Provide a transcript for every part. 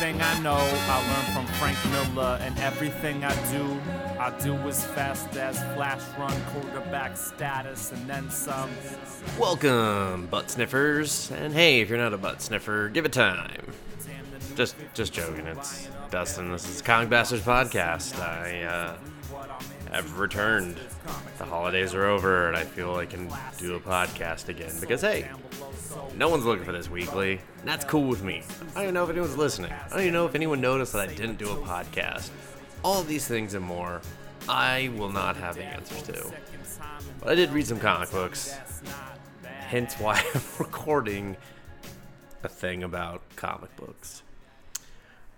Everything I know, I learned from Frank Miller, and everything I do, I do as fast as flash run quarterback status, and then some. Welcome, butt sniffers. And hey, if you're not a butt sniffer, give it time. Just, just joking. It's Dustin. This is Comic Bastards podcast. I uh, have returned. The holidays are over, and I feel I can do a podcast again because hey, no one's looking for this weekly. And that's cool with me. I don't even know if anyone's listening. I don't even know if anyone noticed that I didn't do a podcast. All these things and more, I will not have the answers to. But I did read some comic books, hence why I'm recording a thing about comic books.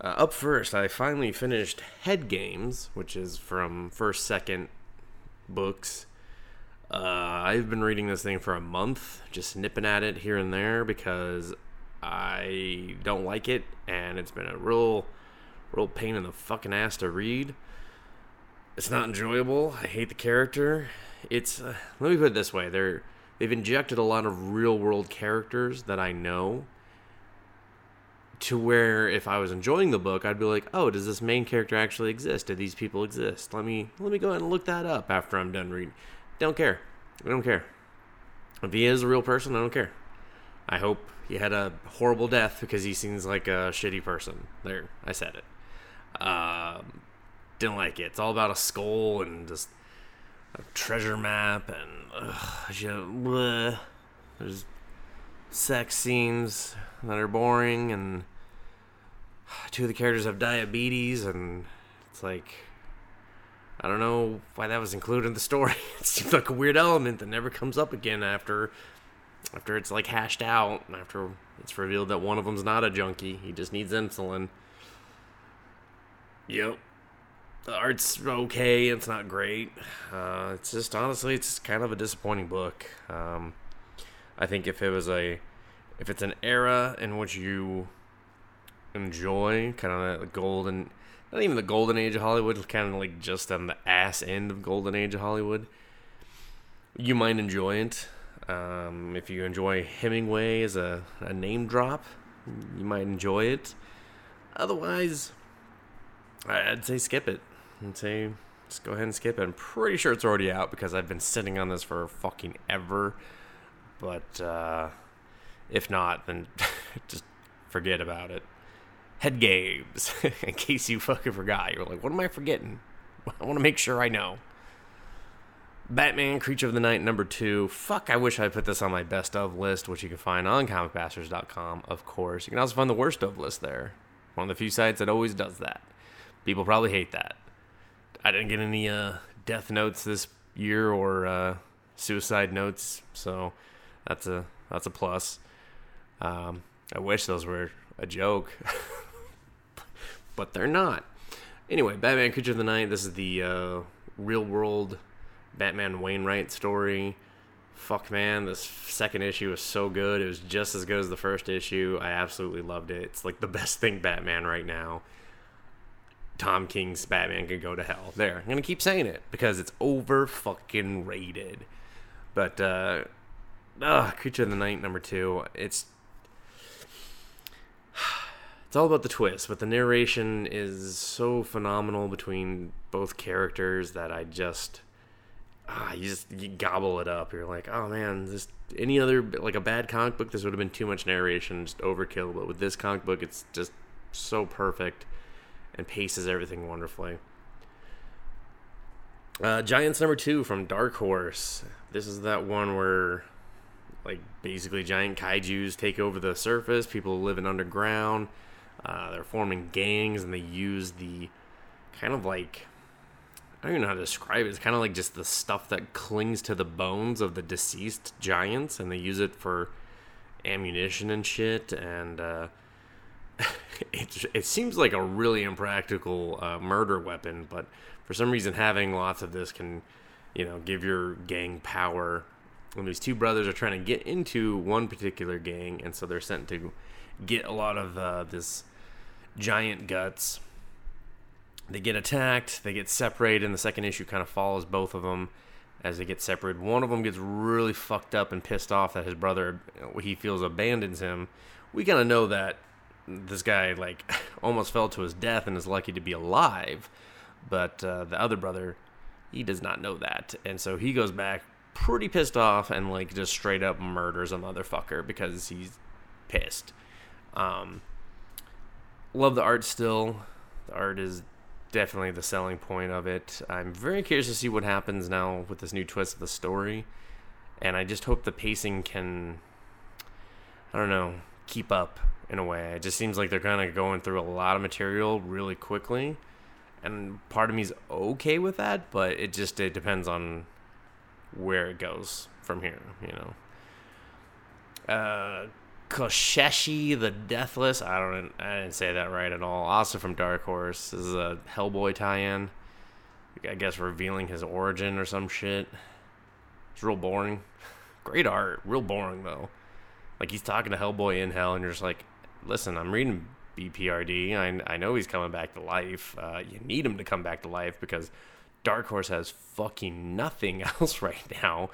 Uh, up first, I finally finished Head Games, which is from First Second Books. Uh, I've been reading this thing for a month, just nipping at it here and there because I don't like it, and it's been a real, real pain in the fucking ass to read. It's not enjoyable. I hate the character. It's uh, let me put it this way: they're they've injected a lot of real world characters that I know. To where if I was enjoying the book, I'd be like, "Oh, does this main character actually exist? Do these people exist? Let me let me go ahead and look that up after I'm done reading." Don't care. I don't care. If he is a real person, I don't care. I hope he had a horrible death because he seems like a shitty person. There, I said it. Um, didn't like it. It's all about a skull and just a treasure map and ugh, bleh. there's sex scenes that are boring and two of the characters have diabetes and it's like I don't know why that was included in the story. It seems like a weird element that never comes up again after after it's like hashed out after it's revealed that one of them's not a junkie. He just needs insulin. Yep. The art's okay. It's not great. Uh, it's just honestly, it's kind of a disappointing book. Um, I think if it was a, if it's an era in which you enjoy kind of the golden, not even the golden age of Hollywood, kind of like just on the ass end of golden age of Hollywood, you might enjoy it. Um, if you enjoy Hemingway as a, a name drop, you might enjoy it. Otherwise, I'd say skip it. I'd say just go ahead and skip it. I'm pretty sure it's already out because I've been sitting on this for fucking ever. But uh, if not, then just forget about it. Head games. In case you fucking forgot, you're like, what am I forgetting? I want to make sure I know. Batman Creature of the Night number two. Fuck, I wish I put this on my best of list, which you can find on comicbastards.com, of course. You can also find the worst of list there. One of the few sites that always does that. People probably hate that. I didn't get any uh, death notes this year or uh, suicide notes, so that's a that's a plus. Um, I wish those were a joke, but they're not. Anyway, Batman Creature of the Night. This is the uh, real world Batman Wainwright story. Fuck man, this second issue is so good. It was just as good as the first issue. I absolutely loved it. It's like the best thing Batman right now. Tom King's Batman can go to hell. There, I'm gonna keep saying it because it's over fucking rated. But uh, uh Creature of the Night number two. It's it's all about the twist, but the narration is so phenomenal between both characters that I just ah, you just you gobble it up. You're like, oh man, this any other like a bad comic book, this would have been too much narration, just overkill. But with this comic book, it's just so perfect and paces everything wonderfully. Uh, Giants number two from Dark Horse. This is that one where, like, basically giant kaiju's take over the surface. People living underground. Uh, they're forming gangs, and they use the kind of like I don't even know how to describe it. It's kind of like just the stuff that clings to the bones of the deceased giants, and they use it for ammunition and shit. And uh, it it seems like a really impractical uh, murder weapon, but for some reason, having lots of this can, you know, give your gang power. And these two brothers are trying to get into one particular gang, and so they're sent to get a lot of uh, this giant guts they get attacked, they get separated, and the second issue kind of follows both of them as they get separated. One of them gets really fucked up and pissed off that his brother, he feels, abandons him. We kind of know that this guy like almost fell to his death and is lucky to be alive, but uh, the other brother, he does not know that, and so he goes back pretty pissed off and like just straight up murders a motherfucker because he's pissed. Um, love the art still. The art is definitely the selling point of it. I'm very curious to see what happens now with this new twist of the story, and I just hope the pacing can, I don't know, keep up in a way. It just seems like they're kind of going through a lot of material really quickly, and part of me's okay with that, but it just it depends on where it goes from here, you know. Uh, Kosheshi the Deathless. I don't. I didn't say that right at all. Also from Dark Horse. This is a Hellboy tie-in. I guess revealing his origin or some shit. It's real boring. Great art. Real boring though. Like he's talking to Hellboy in hell, and you're just like, listen, I'm reading BPRD. I I know he's coming back to life. Uh, you need him to come back to life because Dark Horse has fucking nothing else right now.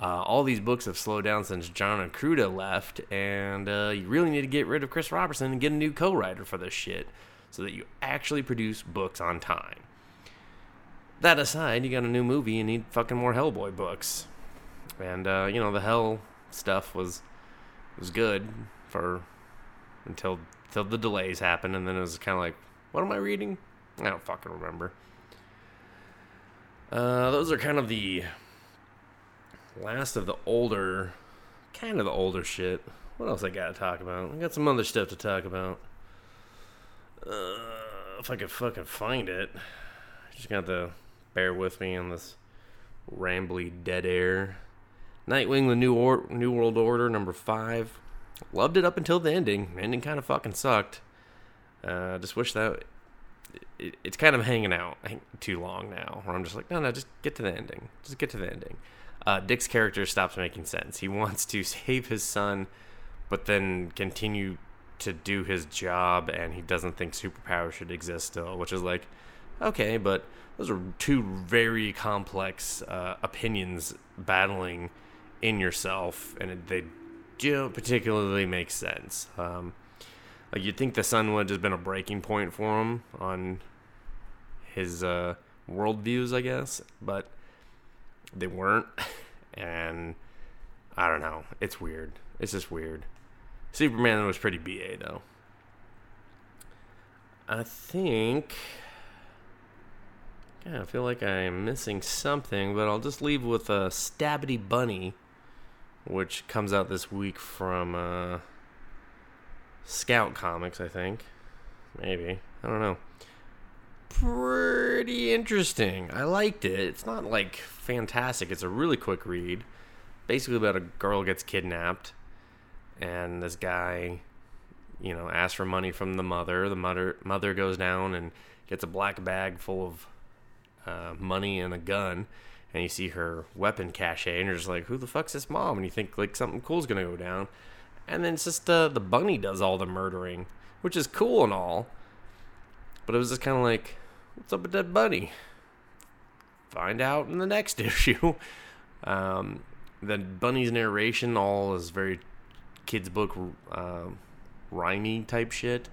Uh, all these books have slowed down since John Arcudi left, and uh, you really need to get rid of Chris Roberson and get a new co-writer for this shit, so that you actually produce books on time. That aside, you got a new movie, you need fucking more Hellboy books, and uh, you know the Hell stuff was was good for until until the delays happened, and then it was kind of like, what am I reading? I don't fucking remember. Uh, those are kind of the last of the older, kind of the older shit. What else I got to talk about? I got some other stuff to talk about. Uh, if I could fucking find it, just got to bear with me on this rambly dead air. Nightwing: The New or- New World Order number five. Loved it up until the ending. ending kind of fucking sucked. Uh, just wish that it, it's kind of hanging out too long now. Where I'm just like, no, no, just get to the ending. Just get to the ending. Uh, Dick's character stops making sense. He wants to save his son, but then continue to do his job, and he doesn't think superpower should exist still, which is like, okay, but those are two very complex uh, opinions battling in yourself, and they don't particularly make sense. Um, like you'd think the son would have just been a breaking point for him on his uh, worldviews, I guess, but they weren't, and I don't know. It's weird. It's just weird. Superman was pretty ba though. I think. Yeah, I feel like I'm missing something, but I'll just leave with a uh, Stabbity Bunny, which comes out this week from. Uh, Scout Comics, I think. Maybe. I don't know. Pretty interesting. I liked it. It's not like fantastic. It's a really quick read. Basically about a girl gets kidnapped and this guy, you know, asks for money from the mother. The mother mother goes down and gets a black bag full of uh, money and a gun and you see her weapon cache and you're just like, who the fuck's this mom? And you think like something cool's gonna go down and then it's just uh, the bunny does all the murdering, which is cool and all. But it was just kind of like, what's up with that bunny? Find out in the next issue. um, the bunny's narration all is very kids book uh, rhymey type shit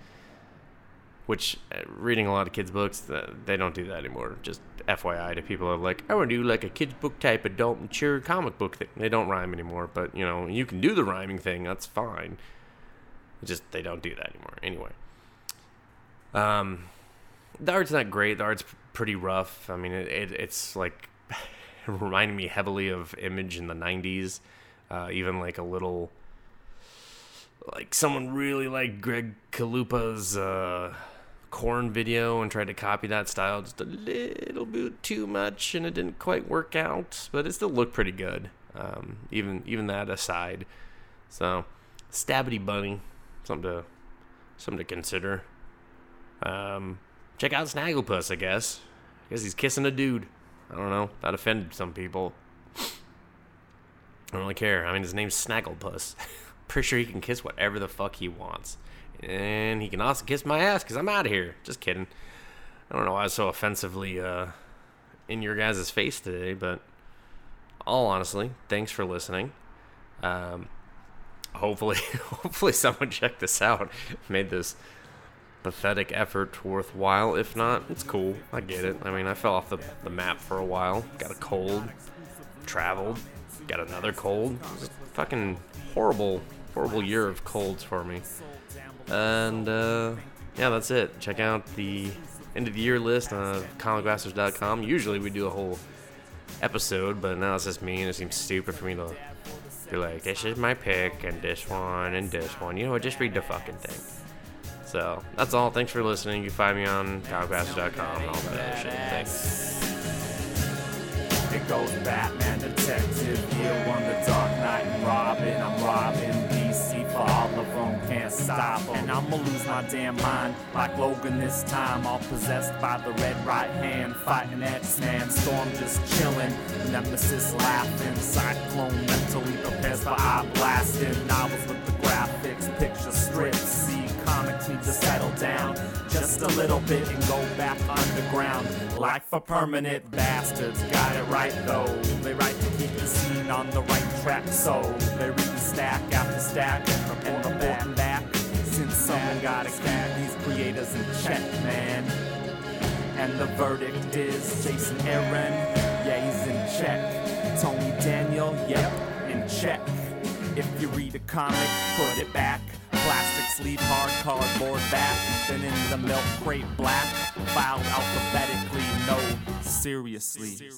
which uh, reading a lot of kids' books, they don't do that anymore. Just FYI to people that are like, I want to do like a kids' book type adult mature comic book thing. They don't rhyme anymore, but you know, you can do the rhyming thing. That's fine. just they don't do that anymore. Anyway, um, the art's not great. The art's pretty rough. I mean, it, it it's like reminding me heavily of Image in the '90s. Uh, even like a little like someone really liked Greg Kalupa's uh, Korn video and tried to copy that style just a little bit too much, and it didn't quite work out. But it still looked pretty good, um, even even that aside. So, Stabbity Bunny, something to something to consider. Um, check out Snagglepuss, I guess. I guess he's kissing a dude. I don't know. That offended some people. I don't really care. I mean, his name's Snagglepuss. Pretty sure he can kiss whatever the fuck he wants. And he can also kiss my ass because I'm out of here. Just kidding. I don't know why I was so offensively uh, in your guys' face today, but all honestly, thanks for listening. Um, hopefully, hopefully someone checked this out, made this pathetic effort worthwhile. If not, it's cool. I get it. I mean, I fell off the, the map for a while, got a cold, traveled, got another cold. It was a fucking horrible, horrible year of colds for me. And uh, yeah, that's it. Check out the end of the year list on comicbastards.com. Usually we do a whole episode, but now it's just me, and it seems stupid for me to be like, this is my pick, and this one, and this one. You know what? Just read the fucking thing. So that's all. Thanks for listening. You can find me on comicbastards.com and all that shit. Thanks. It goes Batman, Detective, Year One, The Dark Knight, and Robin. I'm Robin, DC for all of them, can't stop 'em. And I'ma lose my damn mind, like Logan this time, all possessed by the red right hand, fighting X-Man. Storm just chilling, Nemesis laughing, Cyclops mentally prepares for eye blasting. Novels with the graphics, picture strips, see comics need to settle down just a little bit and go back underground. Like for permanent bastards, got it right though. They write to keep the scene on the right track, so they read the stack after stack and reporting back. Since someone gotta keep these creators in check, man. And the verdict is Jason Aaron, yeah, he's in check. Tony Daniel, yep, in check. If you read a comic, put it back. Plastic sleeve, hard cardboard back. Then in the milk crate black. Filed alphabetically, no, seriously.